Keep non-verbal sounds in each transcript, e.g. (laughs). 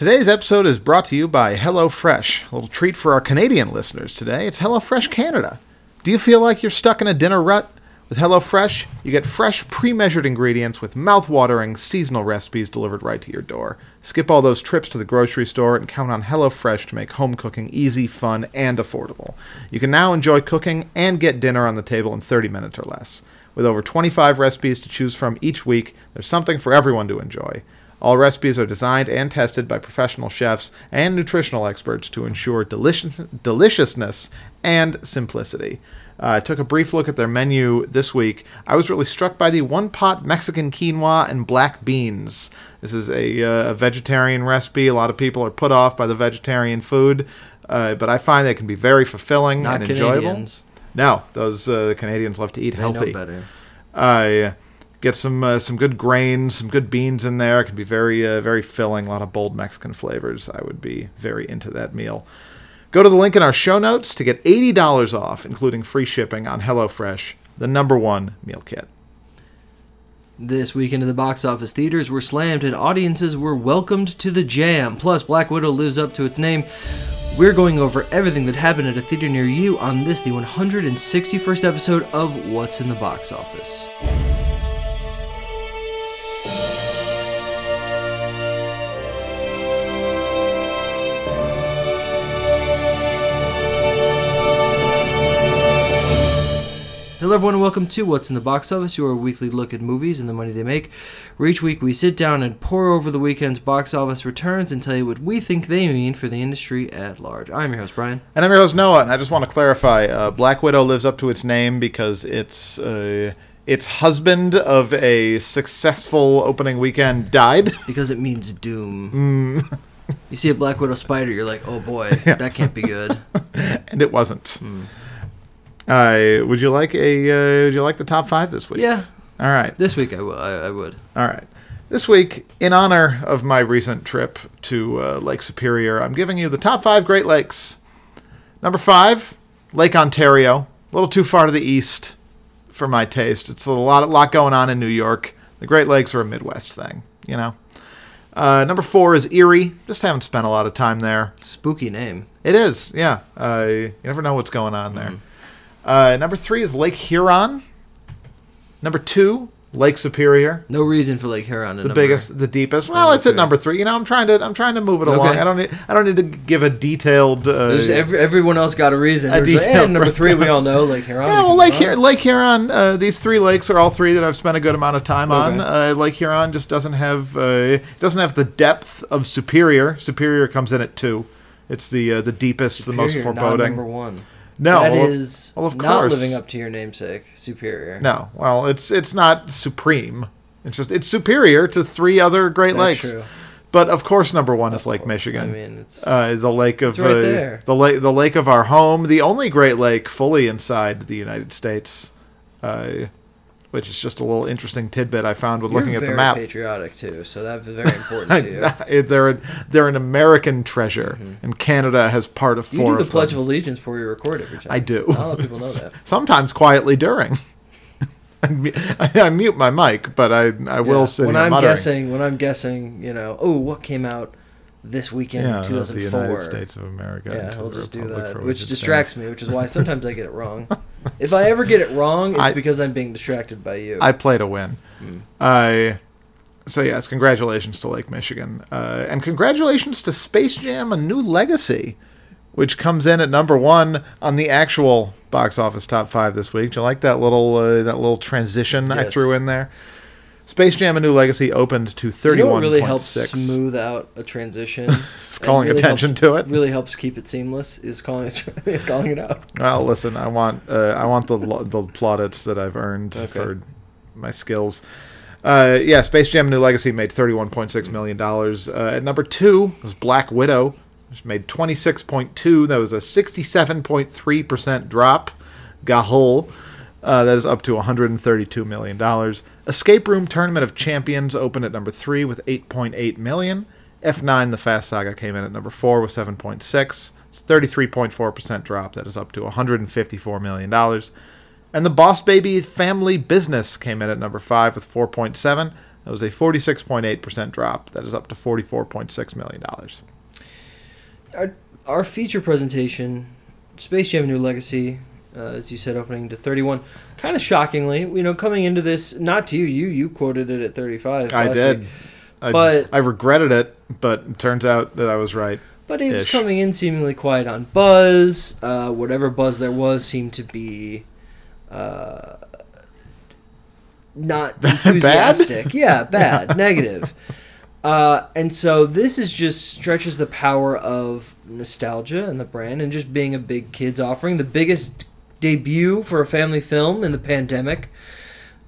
Today's episode is brought to you by HelloFresh. A little treat for our Canadian listeners today. It's HelloFresh Canada. Do you feel like you're stuck in a dinner rut? With HelloFresh, you get fresh, pre measured ingredients with mouth-watering, seasonal recipes delivered right to your door. Skip all those trips to the grocery store and count on HelloFresh to make home cooking easy, fun, and affordable. You can now enjoy cooking and get dinner on the table in 30 minutes or less. With over 25 recipes to choose from each week, there's something for everyone to enjoy. All recipes are designed and tested by professional chefs and nutritional experts to ensure delicious, deliciousness and simplicity. Uh, I took a brief look at their menu this week. I was really struck by the one pot Mexican quinoa and black beans. This is a, uh, a vegetarian recipe. A lot of people are put off by the vegetarian food, uh, but I find they can be very fulfilling Not and enjoyable. Canadians. No, those uh, Canadians love to eat They know healthy. better. Uh, get some uh, some good grains, some good beans in there. It can be very uh, very filling. A lot of bold Mexican flavors. I would be very into that meal. Go to the link in our show notes to get eighty dollars off, including free shipping on HelloFresh, the number one meal kit. This weekend in the box office, theaters were slammed and audiences were welcomed to the jam. Plus, Black Widow lives up to its name. We're going over everything that happened at a theater near you on this, the 161st episode of What's in the Box Office. Hello, everyone, and welcome to What's in the Box Office, your weekly look at movies and the money they make. Where each week we sit down and pore over the weekend's box office returns and tell you what we think they mean for the industry at large. I'm your host, Brian. And I'm your host Noah, and I just want to clarify: uh, Black Widow lives up to its name because it's uh, its husband of a successful opening weekend died. (laughs) Because it means doom. You see a Black Widow spider, you're like, oh boy, (laughs) that can't be good. (laughs) and it wasn't. Uh, would you like a? Uh, would you like the top five this week? Yeah, All right. this week I will. I, I would. All right. This week, in honor of my recent trip to uh, Lake Superior, I'm giving you the top five Great Lakes. Number five, Lake Ontario. A little too far to the east for my taste. It's a lot, lot going on in New York. The Great Lakes are a Midwest thing, you know. Uh, number four is Erie. Just haven't spent a lot of time there. Spooky name. It is, yeah. Uh, you never know what's going on there. Uh, number three is Lake Huron. Number two, Lake Superior. No reason for Lake Huron. the biggest, the deepest. Well, it's at Okay. number three. You know, I'm trying to, I'm trying to move it along. Okay. I don't need, I don't need to give a detailed. Uh, every, everyone else got a reason. A like, and number three, we all know Lake Huron. yeah, well, Lake. Hur- Lake Huron. Uh, these three lakes are all three that I've spent a good amount of time on. Uh, Lake Huron just doesn't have, uh, doesn't have the depth of Superior. Superior comes in at two. It's the uh, the deepest, the most foreboding. number one. No, that well, of- is well, of not course. living up to your namesake, Superior. No, well, it's it's not supreme. It's just it's superior to three other Great Lakes. That's Lakes. true. But of course, number one is Lake course. Michigan. I mean, it's uh, the lake of right uh, the lake, the lake of our home, the only Great Lake fully inside the United States, uh, which is just a little interesting tidbit I found when you're looking at the map. patriotic too, so that's very important to (laughs) you. (laughs) They're a, they're an American treasure, and Canada has part of Mm-hmm. You do the of Pledge them. of Allegiance before you record every time. I do. Not a lot of people know that. (laughs) Sometimes quietly during. I, I mute my mic, but I I will Yeah. sit when I'm muttering. guessing, when I'm guessing, you know, oh, what came out this weekend yeah, in of the United States of America. Yeah, I'll just do that, which distracts me, which is why sometimes I get it wrong. (laughs) if I ever get it wrong, it's I- because I'm being distracted by you. I play to win. Mm. I. So yes, congratulations to Lake Michigan, uh, and congratulations to Space Jam: A New Legacy, which comes in at number one on the actual box office top five this week. Do you like that little uh, that little transition I threw in there? Space Jam: A New Legacy opened to you know really helps smooth out a transition? (laughs) It's calling really attention helps- to it. Really helps keep it seamless. Is calling it (laughs) calling it out. Well, listen, I want uh, I want the the plaudits that I've earned Okay. for my skills. Uh, yeah, Space Jam: and New Legacy made thirty one point six million dollars. Uh, at number two was Black Widow, which made twenty six point two. That was a sixty seven point three percent drop. Gahul. Uh, that is up to 132 million dollars. Escape Room Tournament of Champions opened at number three with 8.8 million. F9 The Fast Saga came in at number four with 7.6. It's 33.4 percent drop. That is up to 154 million dollars. And the Boss Baby Family Business came in at number five with 4.7. That was a 46.8% drop. That is up to $44.6 million. Our, our feature presentation, Space Jam: New Legacy, uh, as you said, opening to 31. Kind of shockingly, you know, coming into this, not to you, you you quoted it at 35. I last did. week. I, But- I regretted it, but it turns out that I was right. But it was coming in seemingly quiet on buzz. Uh, whatever buzz there was seemed to be uh, not (laughs) enthusiastic. yeah, bad, (laughs) negative. Uh, and so this is just stretches the power of nostalgia and the brand and just being a big kids offering. The biggest debut for a family film in the pandemic.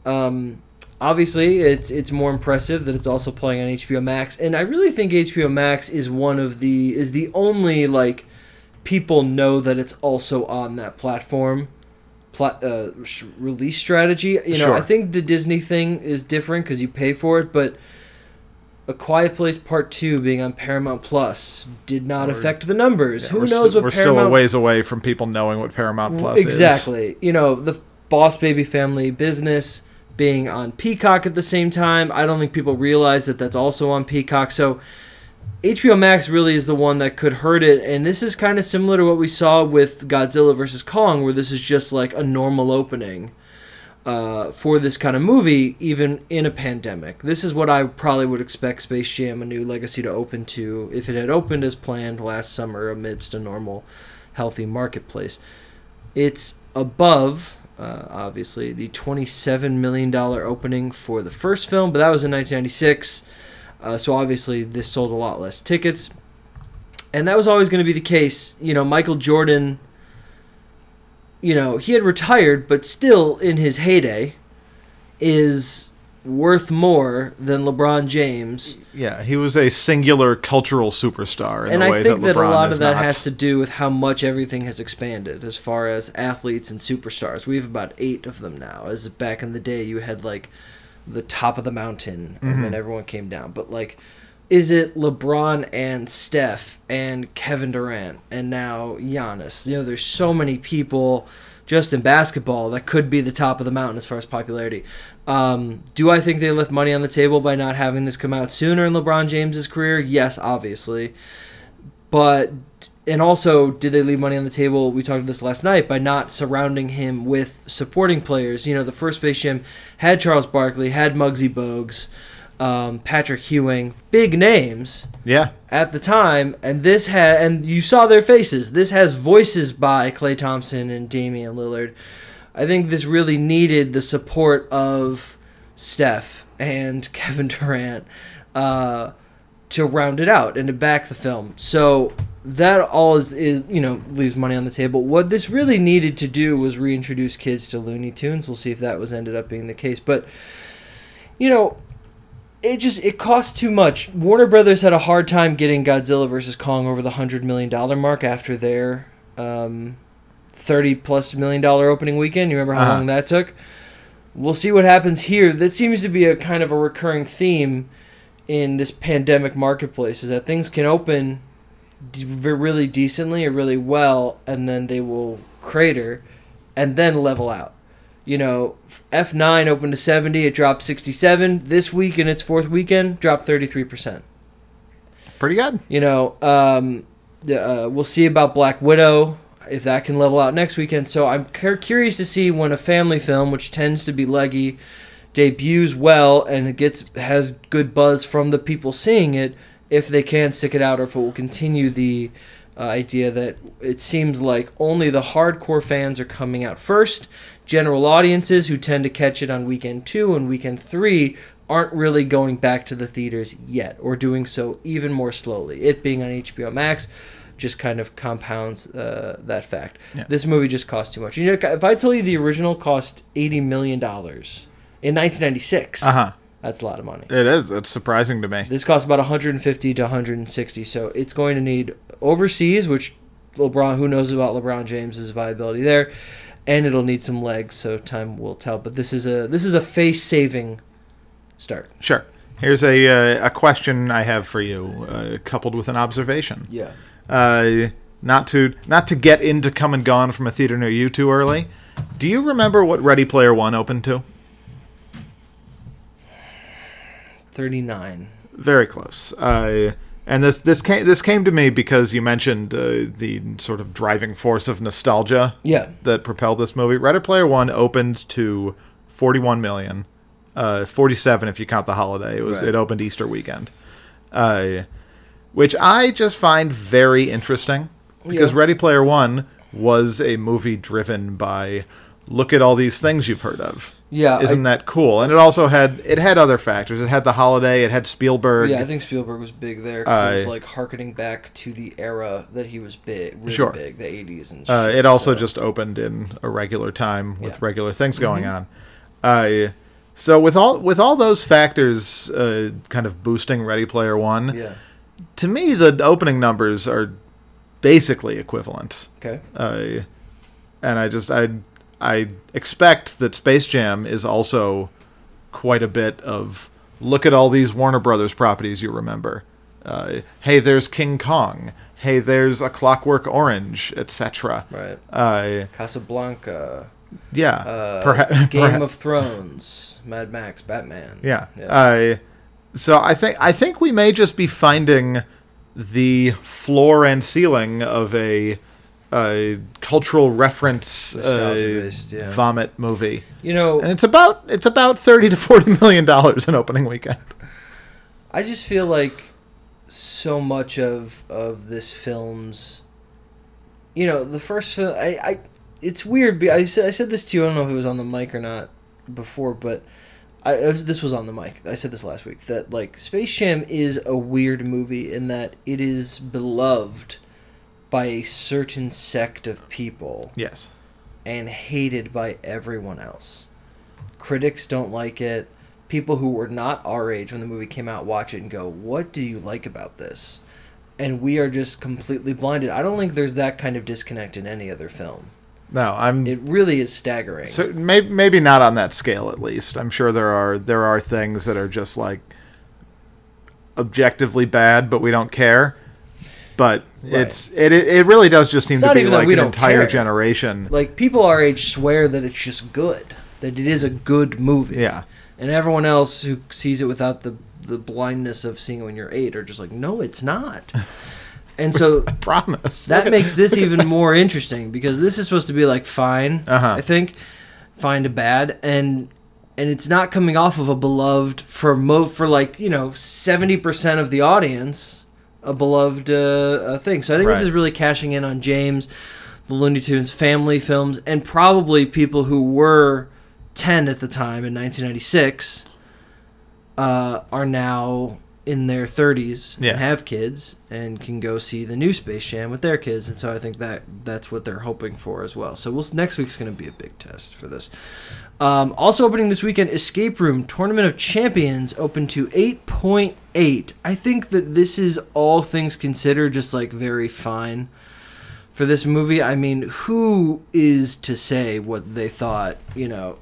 Um, obviously, it's it's more impressive that it's also playing on HBO Max, and I really think HBO Max is one of the is the only like people know that it's also on that platform. Pla- uh, sh- release strategy. You know, Sure. I think the Disney thing is different because you pay for it, but A Quiet Place Part Two being on Paramount Plus did not affect the numbers. Yeah, Who knows sti- what We're Paramount still a ways away from people knowing what Paramount Plus is. exactly. You know, the Boss Baby Family Business being on Peacock at the same time. I don't think people realize that that's also on Peacock. So HBO Max really is the one that could hurt it. And this is kind of similar to what we saw with Godzilla vs. Kong, where this is just like a normal opening. Uh, for this kind of movie, even in a pandemic, this is what I probably would expect Space Jam: A New Legacy to open to if it had opened as planned last summer amidst a normal, healthy marketplace. It's above, uh, obviously, the $27 million opening for the first film, but that was in 1996. Uh, so obviously, this sold a lot less tickets. And that was always going to be the case. You know, Michael Jordan, you know, he had retired, but still in his heyday, is worth more than LeBron James. Yeah, he was a singular cultural superstar in and the I way think that that, a lot of that not. has to do with how much everything has expanded as far as athletes and superstars. We have about eight of them now. As back in the day, you had like the top of the mountain, and then Mhm. everyone came down. But like, is it LeBron and Steph and Kevin Durant and now Giannis? You know, there's so many people just in basketball that could be the top of the mountain as far as popularity. Um, do I think they left money on the table by not having this come out sooner in LeBron James's career? Yes, obviously. But and also, did they leave money on the table? We talked about this last night by not surrounding him with supporting players. You know, the first Space Jam had Charles Barkley, had Muggsy Bogues, um, Patrick Ewing, big names Yeah, at the time, and this had and you saw their faces. This has voices by Klay Thompson and Damian Lillard. I think this really needed the support of Steph and (laughs) Kevin Durant uh, to round it out and to back the film. So that all is, is you know leaves money on the table. What this really needed to do was reintroduce kids to Looney Tunes. We'll see if that was ended up being the case, but you know it just it costs too much. Warner Brothers had a hard time getting Godzilla versus Kong over the hundred million dollar mark after their um, thirty plus million dollar opening weekend. You remember how Uh-huh. long that took? We'll see what happens here. That seems to be a kind of a recurring theme in this pandemic marketplace is that things can open d- really decently or really well, and then they will crater and then level out. You know, F9 opened to 70, it dropped 67. This week in its fourth weekend, dropped 33%. pretty good. You know, um, uh, we'll see about Black Widow if that can level out next weekend. So I'm curious to see when a family film, which tends to be leggy, debuts well and it gets has good buzz from the people seeing it, if they can stick it out or if it will continue the uh, idea that it seems like only the hardcore fans are coming out first. General audiences who tend to catch it on weekend two and weekend three aren't really going back to the theaters yet, or doing so even more slowly. It being on HBO Max just kind of compounds uh, that fact. Yeah. This movie just cost too much. You know, if I tell you the original cost eighty million dollars in 1996, Uh huh. that's a lot of money. It is. It's surprising to me. This costs about 150 to 160, so it's going to need overseas, which LeBron, who knows about LeBron James's viability there, and it'll need some legs, so time will tell. But this is a this is a face saving start. Sure. Here's a uh, a question I have for you, uh, coupled with an observation. Yeah. Uh, not to not to get into come and gone from a theater near you too early. Do you remember what Ready Player One opened to? 39. Very close. Uh, and this this came this came to me because you mentioned uh, the sort of driving force of nostalgia Yeah. that propelled this movie. Ready Player One opened to 41 million, uh, 47 if you count the holiday. It was Right. it opened Easter weekend, uh, which I just find very interesting because Yeah. Ready Player One was a movie driven by look at all these things you've heard of. Yeah. Isn't that cool? And it also had it had other factors. It had the holiday. It had Spielberg. Yeah, I think Spielberg was big there 'cause it was Uh, like harkening back to the era that he was big, really Sure. big, the 80s and Uh, shit, it also so- just opened in a regular time with Yeah. Mm-hmm. regular things going on. Uh, so with all with all those factors, uh, kind of boosting Ready Player One, Yeah. to me the opening numbers are basically equivalent. Okay. Uh, and I just I I expect that Space Jam is also quite a bit of look at all these Warner Brothers properties you remember. Uh, hey, there's King Kong. Hey, there's A Clockwork Orange, etc. Right. Uh, Casablanca. yeah, Uh, perha- Game perha- of Thrones. Mad Max. Batman. yeah. Yeah. Uh, so I think I think we may just be finding the floor and ceiling of a, uh cultural reference uh, yeah. vomit movie, you know, and it's about it's about thirty to forty million dollars in opening weekend. I just feel like so much of of this film's you know the first film I, I it's weird I said, I said this to you I don't know if it was on the mic or not before but I this was on the mic I said this last week that like Space Jam is a weird movie in that it is beloved by a certain sect of people Yes. and hated by everyone else. Critics don't like it. People who were not our age when the movie came out watch it and go, "What do you like about this?" And we are just completely blinded. I don't think there's that kind of disconnect in any other film. No, I'm It really is staggering. so maybe maybe not on that scale at least. I'm sure there are there are things that are just like objectively bad, but we don't care. But it's it, it really does just seem It's to be like an entire care. generation. like people our age swear that it's just good, that it is a good movie. Yeah. And everyone else who sees it without the the blindness of seeing it when you're 8 are just like, "No, it's not." (laughs) And so I promise. that makes this even more interesting because this is supposed to be like fine Uh-huh. i think fine to bad and and it's not coming off of a beloved for mo for like you know 70% of the audience a beloved uh, uh, thing. So i think this is really cashing in on james the looney tunes family films and probably people who were 10 at the time in 1996 uh, are now in their 30s Yeah. and have kids and can go see the new Space Jam with their kids, and so I think that that's what they're hoping for as well. So we'll next week's going to be a big test for this. Um, also opening this weekend, Escape Room Tournament of Champions open to 8.8. I think that this is all things considered just like very fine for this movie. I mean, who is to say what they thought, you know,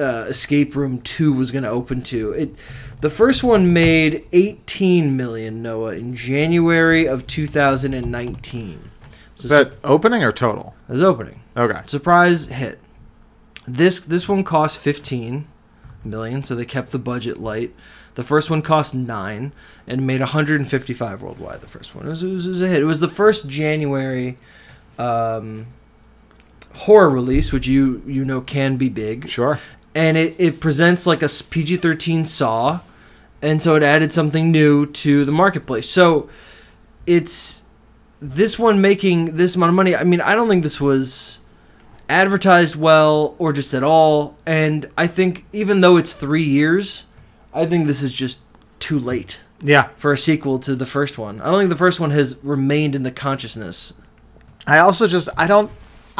uh, Escape Room 2 was going to open to? It the first one made 18 million Noah in January of 2019. So Is that opening or total? was opening. Okay. Surprise hit. This this one cost 15 million, so they kept the budget light. The first one cost 9 and made 155 worldwide the first one. It was, it was, it was a hit. It was the first January um, horror release, which you you know can be big Sure. And it, it presents like a PG 13 Saw, and so it added something new to the marketplace. So it's this one making this amount of money. I mean, I don't think this was advertised well or just at all. And I think even though it's three years, I think this is just too late Yeah. for a sequel to the first one. I don't think the first one has remained in the consciousness. I also just I don't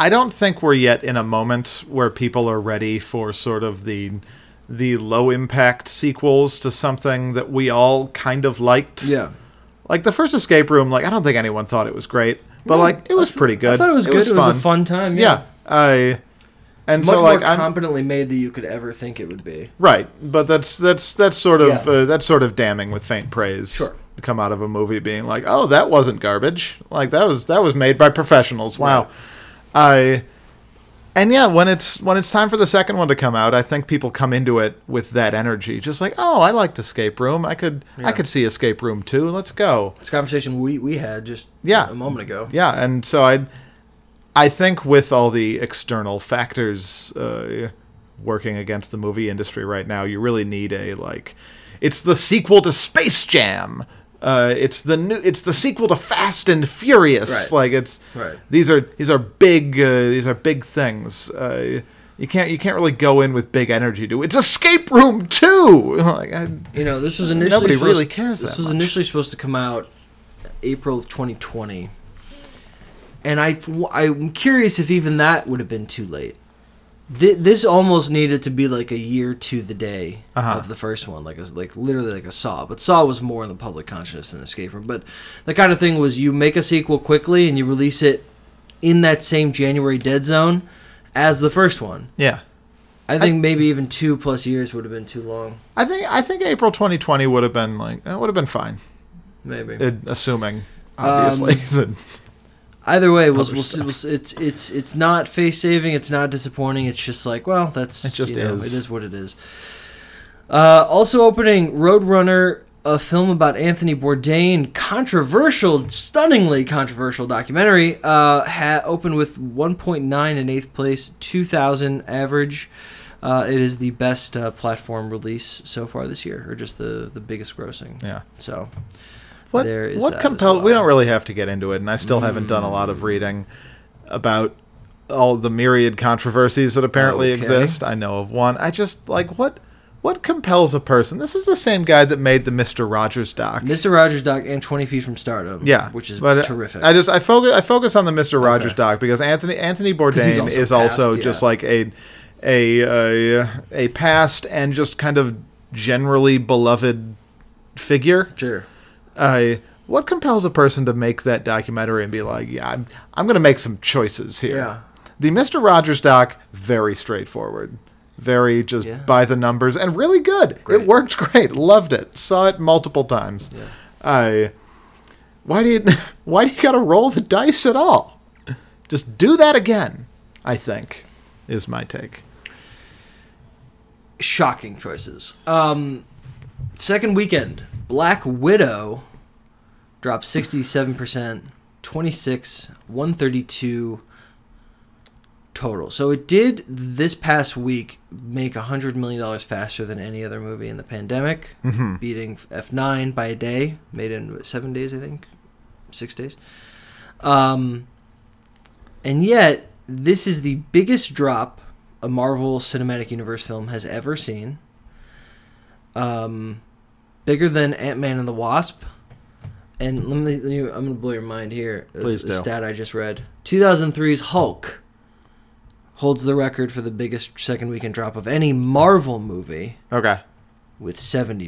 I don't think we're yet in a moment where people are ready for sort of the the low impact sequels to something that we all kind of liked. Yeah. Like the first escape room, like I don't think anyone thought it was great, but like it was pretty good. I thought it was good. it was a fun time. Yeah. I and Much so more like I'm competently made than you could ever think it would be. right, but that's that's that's sort of Yeah. uh, that's sort of damning with faint praise. Sure. To come out of a movie being like, "Oh, that wasn't garbage." Like that was that was made by professionals. Wow. Right. I and yeah, when it's when it's time for the second one to come out, I think people come into it with that energy, just like, oh, I liked Escape Room. I could I could see Escape Room too. Let's go. It's a conversation we, we had just Yeah. a moment ago. Yeah, and so I, I think with all the external factors uh, working against the movie industry right now, you really need a like, it's the sequel to Space Jam. Uh, it's the new. It's the sequel to Fast and Furious. Right. Like it's. Right. These are these are big. Uh, these are big things. Uh, you can't you can't really go in with big energy to it's Escape Room too. (laughs) Like I, You know, this was initially Nobody supposed- really cares This that was much. initially supposed to come out April of 2020, and I I'm curious if even that would have been too late. Thi- This almost needed to be like a year to the day Uh-huh. of the first one, like a, like literally like a Saw. But Saw was more in the public consciousness than Escape Room. But the kind of thing was you make a sequel quickly and you release it in that same January dead zone as the first one. yeah. I think maybe even two plus years would have been too long. I think I think April 2020 would have been like that would have been fine. Maybe. It, assuming obviously (laughs) that Either way, we'll, we'll, we'll, it's it's it's not face saving. It's not disappointing. It's just like, well, that's It just you know, is. It is what it is. Uh, also opening Roadrunner, a film about Anthony Bourdain, controversial, stunningly controversial documentary. Uh, ha- opened with 1.9 in eighth place, 2,000 average. Uh, it is the best uh, platform release so far this year, or just the the biggest grossing. yeah. So What There is what compelled? We well. Mm. don't really have to get into it, and I still haven't done a lot of reading about all the myriad controversies that apparently Okay. exist. I know of one. I just like what what compels a person. This is the same guy that made the Mister Rogers doc. Mr. Rogers doc and 20 Feet from Stardom. Yeah, which is but uh, terrific. I just I focus I focus on the Mister Rogers Okay. doc because Anthony Anthony Bourdain also is also past, just like a a a a past and just kind of generally beloved figure. sure. Uh, what compels a person to make that documentary and be like, yeah, I'm I'm gonna make some choices here. Yeah. The Mister Rogers doc very straightforward. Very just Yeah. by the numbers and really good. Great. It worked great. Loved it. Saw it multiple times. Yeah. I why do you (laughs) why do you gotta roll the dice at all? Just do that again. I think is my take. Shocking choices. Um, second weekend, Black Widow dropped 67%, 26, 132 total. So it did this past week make $100 million faster than any other movie in the pandemic, Mhm. beating F9 by a day, made in seven days, I think, six days. Um, and yet, this is the biggest drop a Marvel Cinematic Universe film has ever seen. Um, bigger than Ant Man and the Wasp. And let me, let me- I'm going to blow your mind here. This- Please do. stat I just read. 2003's Hulk holds the record for the biggest second weekend drop of any Marvel movie Okay. with 70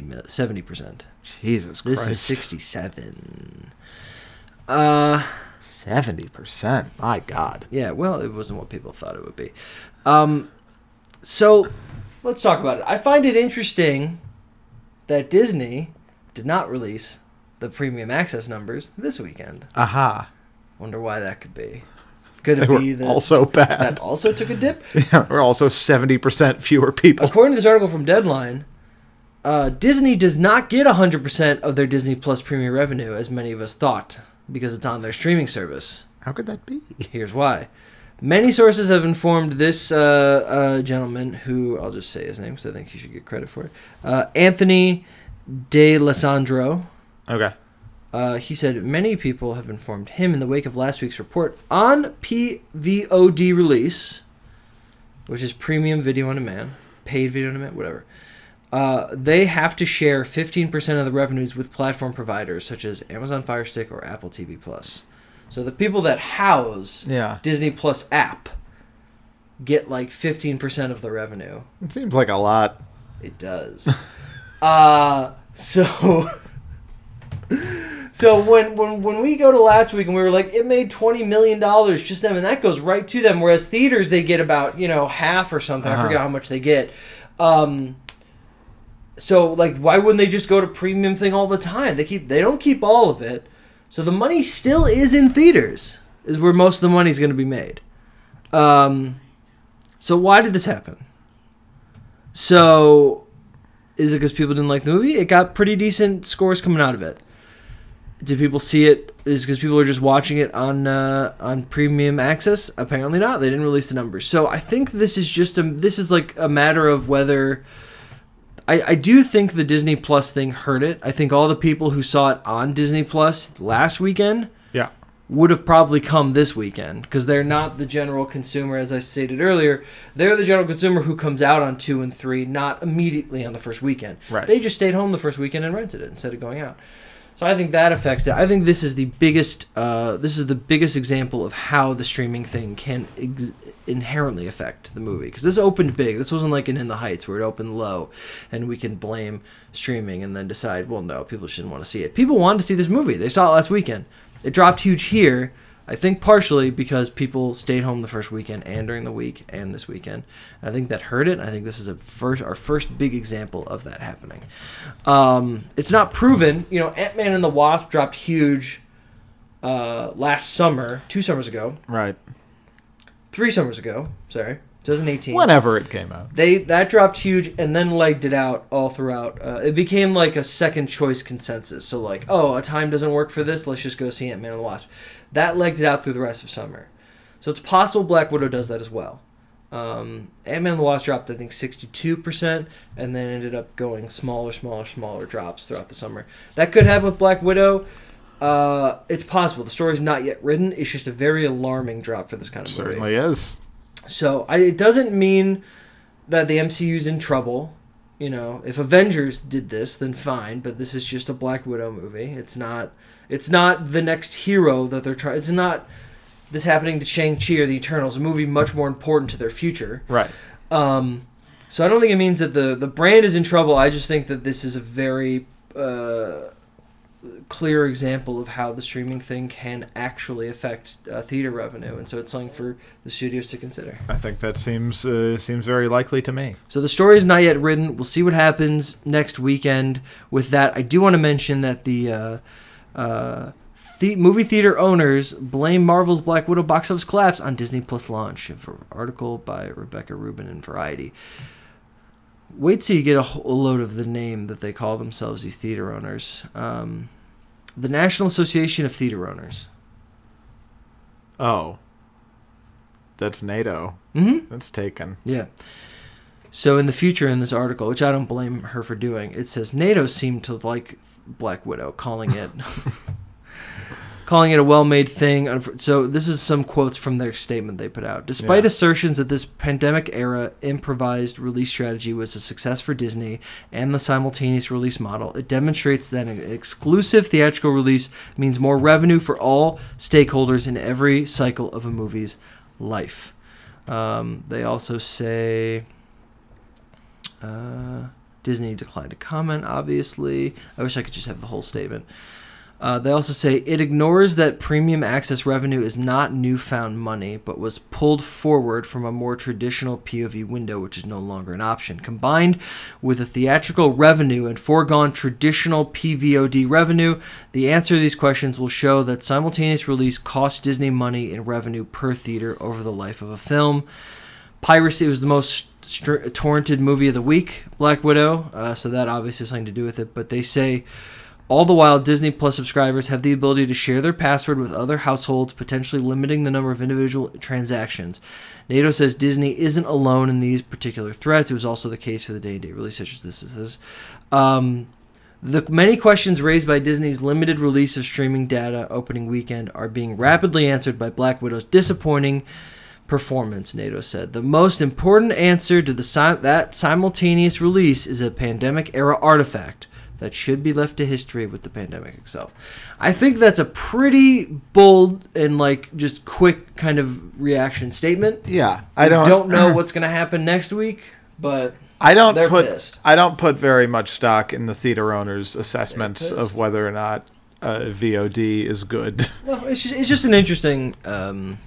percent. Jesus Christ. This is 67. Uh, seventy percent. My God. Yeah, well, it wasn't what people thought it would be. Um, so let's talk about it. I find it interesting that Disney did not release the premium access numbers this weekend. Aha. Wonder why that could be. Could it be that also bad? that also took a dip? (laughs) Yeah, we're also seventy percent fewer people. According to this article from Deadline, uh, Disney does not get 100% of their Disney Plus premium revenue, as many of us thought, because it's on their streaming service. How could that be? Here's why. Many sources have informed this uh, uh, gentleman, who I'll just say his name because I think he should get credit for it, uh, Anthony D'Alessandro. Okay. Uh, he said many people have informed him in the wake of last week's report on PVOD release, which is premium video on demand, paid video on demand, whatever. Uh, they have to share 15% of the revenues with platform providers such as Amazon Fire Stick or Apple TV Plus. So the people that house Yeah. Disney Plus app get like 15% of the revenue. It seems like a lot. It does. (laughs) uh so (laughs) So when, when when we go to last week and we were like it made 20 million dollars just them and that goes right to them whereas theaters they get about, you know, half or something. I Uh-huh. forget how much they get. Um so like why wouldn't they just go to premium thing all the time? They keep they don't keep all of it. So the money still is in theaters. Is where most of the money is going to be made. Um So why did this happen? So is it because people didn't like the movie? It got pretty decent scores coming out of it. Did people see it? Is because people are just watching it on uh, on premium access? Apparently not. They didn't release the numbers. So I think this is just a this is like a matter of whether. I, I do think the Disney Plus thing hurt it. I think all the people who saw it on Disney Plus last weekend Yeah. would have probably come this weekend because they're not the general consumer, as I stated earlier. They're the general consumer who comes out on two and three, not immediately on the first weekend. Right. They just stayed home the first weekend and rented it instead of going out. So I think that affects it. I think this is the biggest. Uh, this is the biggest example of how the streaming thing can ex- inherently affect the movie because this opened big. This wasn't like an In the Heights where it opened low, and we can blame streaming and then decide, well, no, people shouldn't want to see it. People wanted to see this movie. They saw it last weekend. It dropped huge here. I think partially because people stayed home the first weekend and during the week and this weekend. I think that hurt it. I think this is a first our first big example of that happening. Um, it's not proven. You know, Ant Man and the Wasp dropped huge uh, last summer, two summers ago, Right. three summers ago. Sorry, 2018. Whenever it came out. They that dropped huge and then legged it out all throughout. Uh, it became like a second choice consensus. So like, oh, a time doesn't work for this. Let's just go see Ant Man and the Wasp. That legged it out through the rest of summer. So it's possible Black Widow does that as well. Um, Ant Man and the Wasp dropped I think sixty two percent, and then ended up going smaller, smaller, smaller drops throughout the summer. That could happen with Black Widow. Uh, it's possible. The story's not yet written. It's just a very alarming drop for this kind of movie. Certainly is. So I, it doesn't mean that the MCU's in trouble. You know, if Avengers did this, then fine. But this is just a Black Widow movie. It's not. It's not the next hero that they're trying. It's not this happening to Shang Chi or the Eternals. A movie much more important to their future. Right. Um, so I don't think it means that the the brand is in trouble. I just think that this is a very uh, clear example of how the streaming thing can actually affect uh, theater revenue, and so it's something for the studios to consider. I think that seems uh, seems very likely to me. So the story is not yet written. We'll see what happens next weekend with that. I do want to mention that the uh, uh, the movie theater owners blame Marvel's Black Widow box office collapse on Disney Plus launch. An article by Rebecca Rubin in Variety. Wait till you get a, whole load of the name that they call themselves, these theater owners. Um, the National Association of Theater Owners. Oh. That's NATO. Mm-hmm. That's taken. Yeah. So in the future, in this article, which I don't blame her for doing, it says NATO seemed to like Black Widow, calling it (laughs) (laughs) calling it a well-made thing. So this is some quotes from their statement they put out. Despite Yeah. assertions that this pandemic era improvised release strategy was a success for Disney and the simultaneous release model, it demonstrates that an exclusive theatrical release means more revenue for all stakeholders in every cycle of a movie's life. Um, they also say uh, Disney declined to comment, obviously. I wish I could just have the whole statement. Uh, they also say it ignores that premium access revenue is not newfound money, but was pulled forward from a more traditional POV window, which is no longer an option. Combined with the theatrical revenue and foregone traditional PVOD revenue, the answer to these questions will show that simultaneous release costs Disney money in revenue per theater over the life of a film. Piracy was the most torrented movie of the week, Black Widow, uh, so that obviously has something to do with it. But they say all the while, Disney Plus subscribers have the ability to share their password with other households, potentially limiting the number of individual transactions. NATO says Disney isn't alone in these particular threats. It was also the case for the day and day release, such as this is. Um, the many questions raised by Disney's limited release of streaming data opening weekend are being rapidly answered by Black Widow's disappointing performance, NATO said. The most important answer to the si- that simultaneous release is a pandemic era artifact that should be left to history with the pandemic itself. I think that's a pretty bold and like just quick kind of reaction statement. Yeah, I don't don't, know what's going to happen next week, but I don't They're put pissed. I don't put very much stock in the theater owners' assessments of whether or not uh, VOD is good. (laughs) no, it's just it's just an interesting um,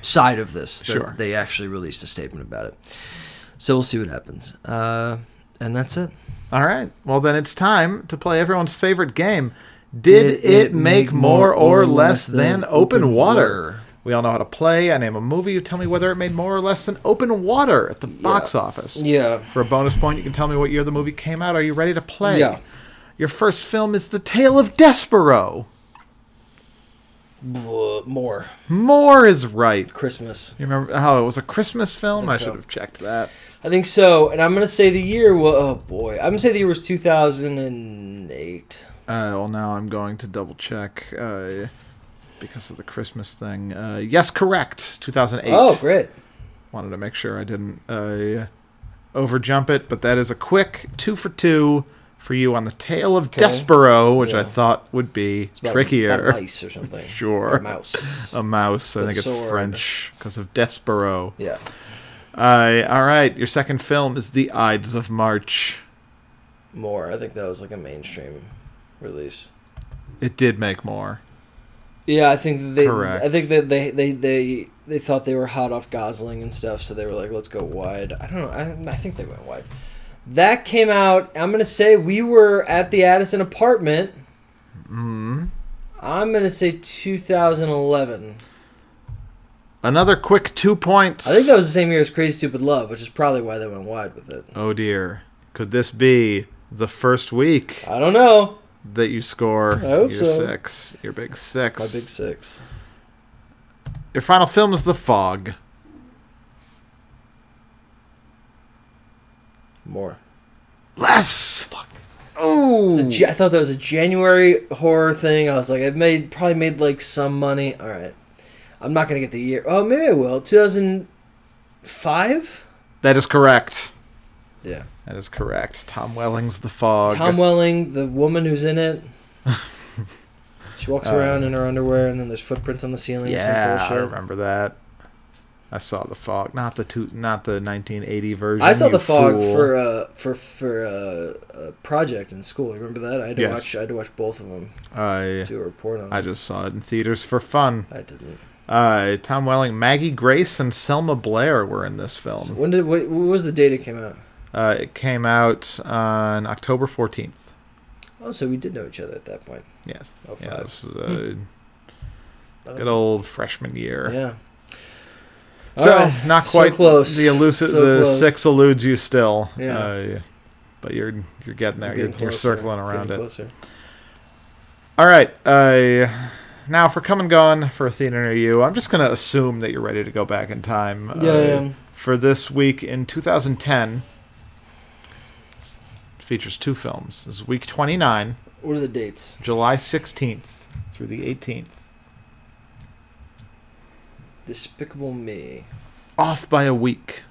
side of this that Sure. they actually released a statement about it. So we'll see what happens. Uh, and that's it. All right, well then it's time to play everyone's favorite game. Did, it make more or less than open water? We all know how to play. I name a movie. You tell me whether it made more or less than Open Water at the box office. Yeah. For a bonus point, you can tell me what year the movie came out. Are you ready to play? Yeah. Your first film is The Tale of Despereaux. More. More is right. Christmas. You remember how it was a Christmas film? I, so. should have checked that. I think so. And I'm going to say the year was. Oh, boy. I'm going to say the year was 2008. Uh, well, now I'm going to double check uh, because of the Christmas thing. Uh, yes, correct. 2008. Oh, great. Wanted to make sure I didn't uh, overjump it, but that is a quick two for two for you on the Tale of Okay. Despereaux, which I thought would be trickier. about mice or something. (laughs) Sure. Or a mouse. A mouse. I think it's sword. French because of Despereaux. Yeah. Uh, all right, your second film is The Ides of March. More. I think that was like a mainstream release. It did make more. Yeah, I think they. Correct. I think that they they they they thought they were hot off Gosling and stuff, so they were like, "Let's go wide." I don't know. I, I think they went wide. That came out. I'm gonna say we were at the Addison apartment. Mm. I'm gonna say 2011. Another quick two points. I think that was the same year as Crazy Stupid Love, which is probably why they went wide with it. Oh dear. Could this be the first week I don't know. that you score hope your so. six? Your big six. My big six. Your final film is The Fog. More. Less. Fuck. Oh. It's a Ja- I thought that was a January horror thing. I was like, it made probably made like some money. All right, I'm not gonna get the year. Oh, maybe I will. 2005. That is correct. Yeah. That is correct. Tom Welling's The Fog. Tom Welling, the woman who's in it. (laughs) she walks Uh, around in her underwear, and then there's footprints on the ceiling. Yeah, I remember that. I saw The Fog, not the two, not the 1980 version. I saw the fog fool. for uh for for uh, a project in school. Remember that? I had to Yes. watch. I had to watch both of them. I Do a report on. I it. just saw it in theaters for fun. I didn't. Uh, Tom Welling, Maggie Grace, and Selma Blair were in this So film. when did what, what was the date it came out? Uh, it came out on October 14th. Oh, so we did know each other at that point. Yes. Oh, Yeah, five. this was a I don't good old freshman year. Yeah. So Alright, not so quite close. The elusive, So the close. six eludes you still. Yeah. Uh, but you're you're getting there. We're You're, you're circling around getting it. Closer. All right. Uh, now for come and gone for a theater near you, I'm just gonna assume that you're ready to go back in time. Yeah, uh, am. For this week in 2010, it features two films. This is week 29, What are the dates? July 16th through the 18th. Despicable Me. Off by a week.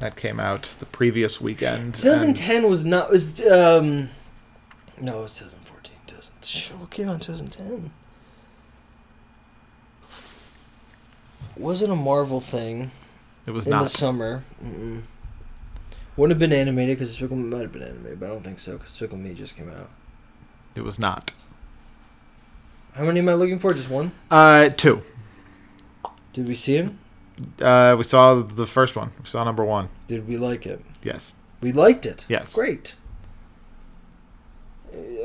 That came out the previous weekend. and- 2010 was not was um. No, it was 2014. 2000. Shit, What came out in 2010? Was it a Marvel thing It was in the not. summer? Mm-mm. Wouldn't have been animated because Despicable Me might have been animated, but I don't think so because Despicable Me just came out. It was not. How many am I looking for? Just one? Uh, two. Did we see him? Uh, we saw the first one. We saw number one. Did we like it? Yes. We liked it. Yes. Great.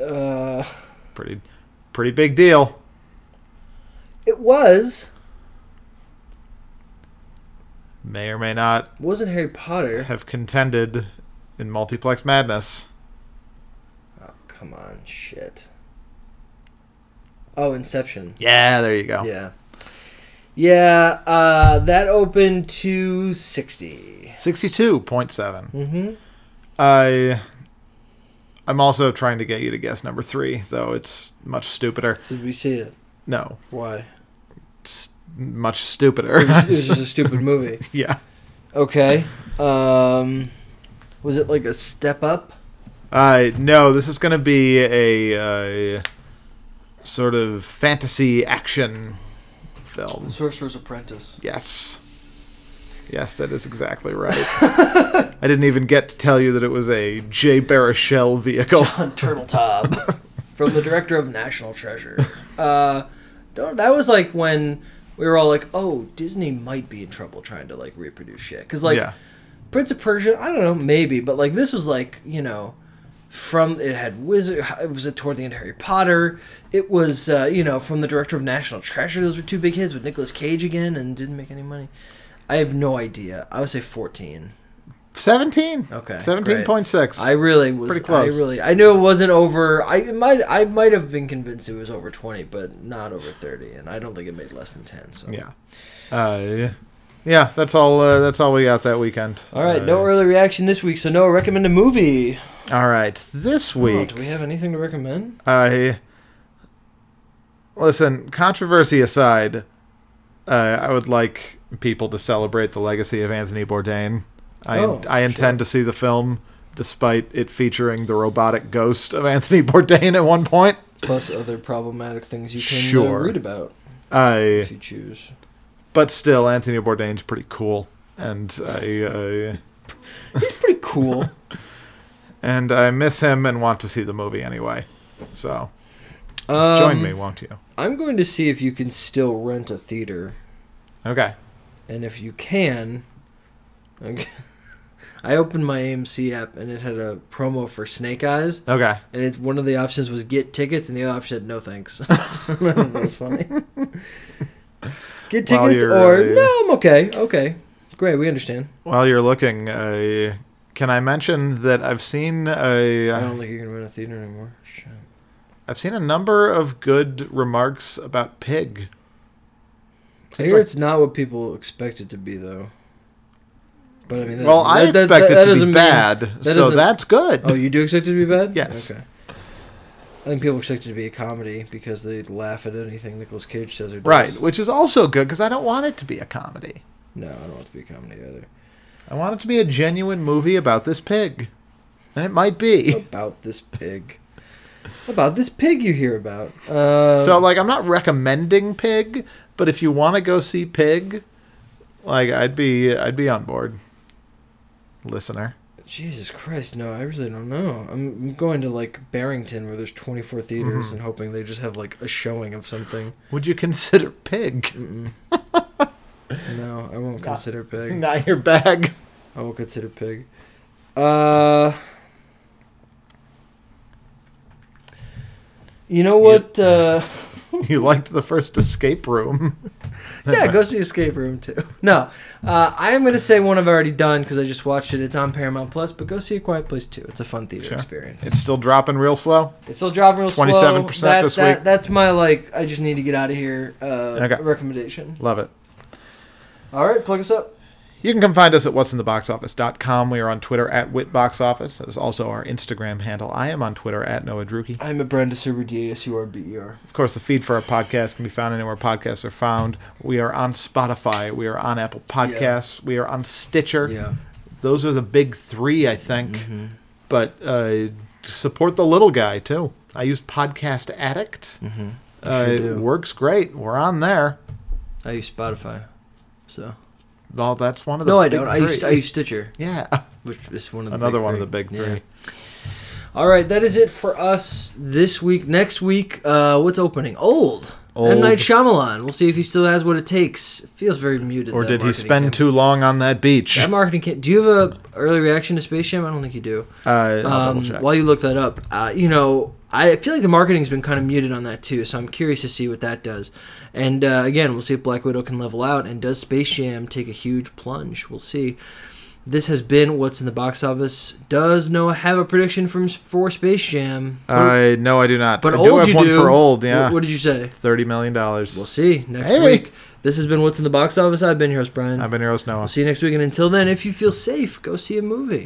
Uh, Pretty, pretty big deal. it was. May or may not Wasn't Harry Potter? have contended in multiplex madness. Oh, come on, shit. Oh, Inception. Yeah, there you go. Yeah. Yeah, uh, that opened to 60. Sixty-two point seven. Mm-hmm. I, I'm also trying to get you to guess number three, though it's much stupider. Did we see it? No, Why? it's much stupider. It was, it was just a (laughs) stupid movie. yeah. Okay. Um, was it like a step up? Uh, no, this is going to be a uh, sort of fantasy action film. The Sorcerer's Apprentice. Yes. Yes, that is exactly right. (laughs) I didn't even get to tell you that it was a Jay Baruchel vehicle. Jon Turteltaub from the director of National Treasure. Uh, don't, that was like when we were all like, "Oh, Disney might be in trouble trying to like reproduce shit." Because like yeah. Prince of Persia, I don't know, maybe, but like this was like you know, from it had wizard it was toward the end of harry potter it was uh, you know from the director of national treasure those were two big hits with Nicolas cage again and didn't make any money i have no idea i would say 14 Seventeen. Okay, Seventeen point six. i really was Pretty close. i really i knew it wasn't over i it might i might have been convinced it was over 20 but not over 30 and i don't think it made less than 10 so Yeah. Uh, yeah. yeah, that's all. Uh, that's all we got that weekend. all right Uh, no early reaction this week so no recommend a movie All right, this Oh, week. do we have anything to recommend I listen. Controversy aside, uh, I would like people to celebrate the legacy of Anthony Bourdain. I Oh, I intend to see the film, despite it featuring the robotic ghost of Anthony (laughs) Bourdain at one point. plus other problematic things you can uh, read about I, if you choose but still, Anthony Bourdain's pretty cool, and I, I He's pretty cool. (laughs) and I miss him and want to see the movie anyway. So Um, join me, won't you? I'm going to see if you can still rent a theater, Okay. and if you can, okay, I opened my AMC app and it had a promo for Snake Eyes, Okay. and it's one of the options was get tickets, and the other option said no thanks. (laughs) that was funny. (laughs) Get tickets or uh, no, I'm okay. Okay, great, we understand. While you're looking, uh, can I mention that I've seen a I don't think you can run a theater anymore. Shit. I've seen a number of good remarks about Pig. I hear it's not what people expect it to be, though. But I mean, that Well, I that- that- expect that it to be mean- bad, that so that's good. Oh, you do expect it to be bad? Yes. Okay. I think people expect it to be a comedy because they laugh at anything Nicolas Cage says or does. right, which is also good because I don't want it to be a comedy. No, I don't want it to be a comedy either. I want it to be a genuine movie about this pig, and it might be. (laughs) About this pig. About this pig you hear about. Uh, so, like, I'm not recommending Pig, but if you want to go see Pig, like, I'd be, I'd be on board, listener. Jesus Christ, no, I really don't know. I'm going to like Barrington where there's 24 theaters Mhm. and hoping they just have like a showing of something. Would you consider Pig? (laughs) No, I won't consider pig. (laughs) Not your bag. I will consider pig. Uh, you know what? Uh, (laughs) (laughs) You liked the first escape room. (laughs) yeah, go see Escape Room too. No, uh, I am gonna say one I've already done because I just watched it. It's on Paramount Plus, but go see A Quiet Place too. It's a fun theater Sure. experience. It's still dropping real slow. It's still dropping real slow. 27% That- this that- week. That's my like. I just need to get out of here. Uh, Okay. Recommendation. Love it. All right, plug us up. You can come find us at what'sintheboxoffice.com. We are on Twitter at WitBoxOffice. That is also our Instagram handle. I am on Twitter at Noah Druki. I'm a Brenda Suber, D A S U R B E R. Of course, the feed for our podcast can be found anywhere podcasts are found. We are on Spotify. We are on Apple Podcasts. We are on Stitcher. Yeah. Those are the big three, I think. Mm-hmm. But uh, support the little guy, too. I use Podcast Addict. Mm-hmm. Uh, sure it works great. We're on there. I use Spotify. So Well, that's one of the no, I don't. I use. I use Stitcher, (laughs) yeah. which is one of the Another one of the big Yeah. three. All right, that is it for us this week. Next week, uh, what's opening? Old. M Old. Night Shyamalan. We'll see if he still has what it takes. It feels very muted. Or did he spend camp- too long on that beach? That marketing camp. Do you have a early reaction to Space Jam? I don't think you do. Uh, Um, while you look that up, uh, you know, I feel like the marketing's been kind of muted on that too, so I'm curious to see what that does. And uh, again, we'll see if Black Widow can level out, and does Space Jam take a huge plunge? We'll see. This has been what's in the box office. Does Noah have a prediction from for Space Jam? I no, I do not. but I old do have you one do. for old. What- Yeah, What, did you say? thirty million dollars. We'll see next Hey. week. This has been what's in the box office. I've been your host Brian. I've been your host Noah. We'll see you next week, and until then, if you feel safe, go see a movie.